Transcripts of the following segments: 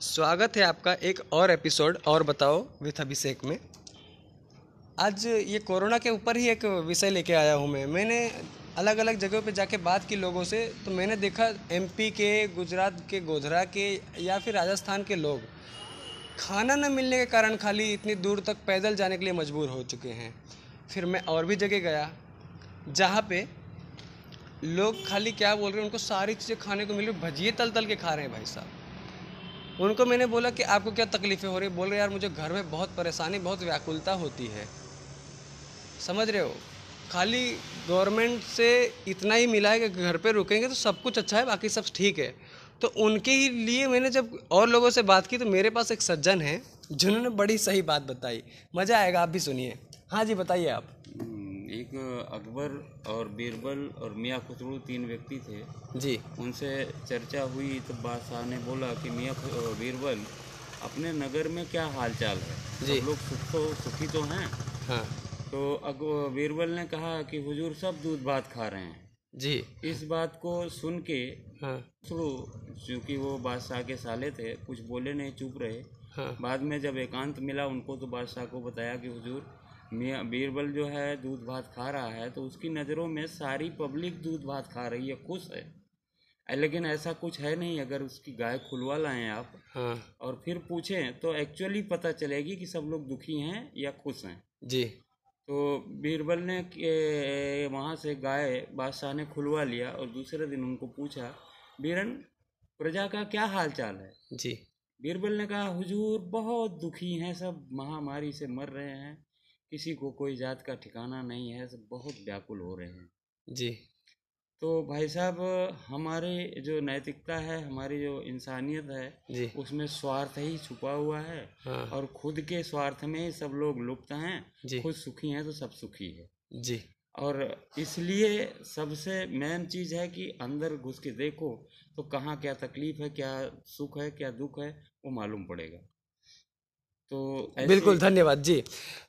स्वागत है आपका एक और एपिसोड, और बताओ, विथ अभिषेक में। आज ये कोरोना के ऊपर ही एक विषय लेके आया हूँ मैं। मैंने अलग अलग जगहों पे जाके बात की लोगों से तो मैंने देखा एमपी के, गुजरात के, गोधरा के, या फिर राजस्थान के लोग खाना न मिलने के कारण खाली इतनी दूर तक पैदल जाने के लिए मजबूर हो चुके हैं। फिर मैं और भी जगह गया, जहाँ पे लोग खाली क्या बोल रहे हैं, उनको सारी चीज़ें खाने को मिल रही भजिए तल तल के खा रहे हैं भाई साहब। उनको मैंने बोला कि आपको क्या तकलीफ़ें हो रही बोल रहे यार, मुझे घर में बहुत परेशानी, बहुत व्याकुलता होती है। समझ रहे हो? खाली गवर्नमेंट से इतना ही मिला है कि घर पे रुकेंगे तो सब कुछ अच्छा है, बाकी सब ठीक है। तो उनके ही लिए मैंने जब और लोगों से बात की तो मेरे पास एक सज्जन है, जिन्होंने बड़ी सही बात बताई। मज़ा आएगा, आप भी सुनिए। हाँ जी, बताइए आप। एक अकबर और बीरबल और मियाँ खुसरू तीन व्यक्ति थे। जी। उनसे चर्चा हुई तो बादशाह ने बोला कि मियाँ बीरबल अपने नगर में क्या हालचाल है? जी। लोग सुख तो सुखी तो हैं? हाँ। तो अक बीरबल ने कहा कि हुजूर सब दूध भात खा रहे हैं। जी। इस बात को सुन के हाँ। चूँकि वो बादशाह के साले थे कुछ बोले नहीं चुप रहे। हाँ। बाद में जब एकांत मिला उनको तो बादशाह को बताया कि हुजूर मियाँ बीरबल जो है दूध भात खा रहा है तो उसकी नज़रों में सारी पब्लिक दूध भात खा रही है खुश है। लेकिन ऐसा कुछ है नहीं अगर उसकी गाय खुलवा लाएँ आप हाँ। और फिर पूछें तो एक्चुअली पता चलेगी कि सब लोग दुखी हैं या खुश हैं। जी। तो बीरबल ने वहाँ से गाय बादशाह ने खुलवा लिया और दूसरे दिन उनको पूछा बीरन प्रजा का क्या हाल चाल है? जी। बीरबल ने कहा हुजूर बहुत दुखी हैं सब महामारी से मर रहे हैं। किसी को कोई जात का ठिकाना नहीं है सब बहुत व्याकुल हो रहे हैं। जी। तो भाई साहब हमारे जो नैतिकता है हमारी जो इंसानियत है जी। उसमें स्वार्थ ही छुपा हुआ है हाँ। और खुद के स्वार्थ में ही सब लोग लुप्त हैं। खुद सुखी हैं तो सब सुखी है। जी। और इसलिए सबसे मेन चीज़ है कि अंदर घुस के देखो तो कहाँ क्या तकलीफ़ है क्या सुख है क्या दुख है वो मालूम पड़ेगा। तो बिल्कुल धन्यवाद जी।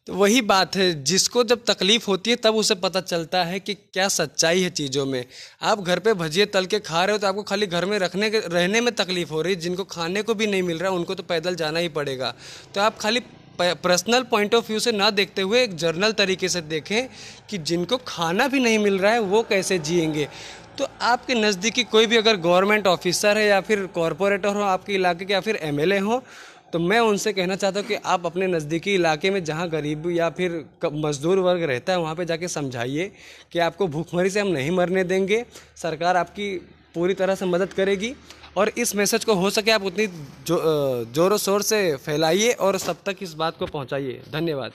तो वही बात है जिसको जब तकलीफ़ होती है तब उसे पता चलता है कि क्या सच्चाई है चीज़ों में। आप घर पे भजिए तल के खा रहे हो तो आपको खाली घर में रखने के रहने में तकलीफ़ हो रही है। जिनको खाने को भी नहीं मिल रहा उनको तो पैदल जाना ही पड़ेगा। तो आप खाली पर्सनल पॉइंट ऑफ़ व्यू से ना देखते हुए एक जर्नल तरीके से देखें कि जिनको खाना भी नहीं मिल रहा है वो कैसे जिएँगे। तो आपके नज़दीकी कोई भी अगर गवर्नमेंट ऑफिसर है या फिर कॉरपोरेटर हो आपके इलाके के या फिर एमएलए हो तो मैं उनसे कहना चाहता हूँ कि आप अपने नज़दीकी इलाके में जहाँ गरीब या फिर मजदूर वर्ग रहता है वहाँ पे जाके समझाइए कि आपको भूखमरी से हम नहीं मरने देंगे। सरकार आपकी पूरी तरह से मदद करेगी और इस मैसेज को हो सके आप उतनी जो, जोरों शोर से फैलाइए और सब तक इस बात को पहुँचाइए। धन्यवाद।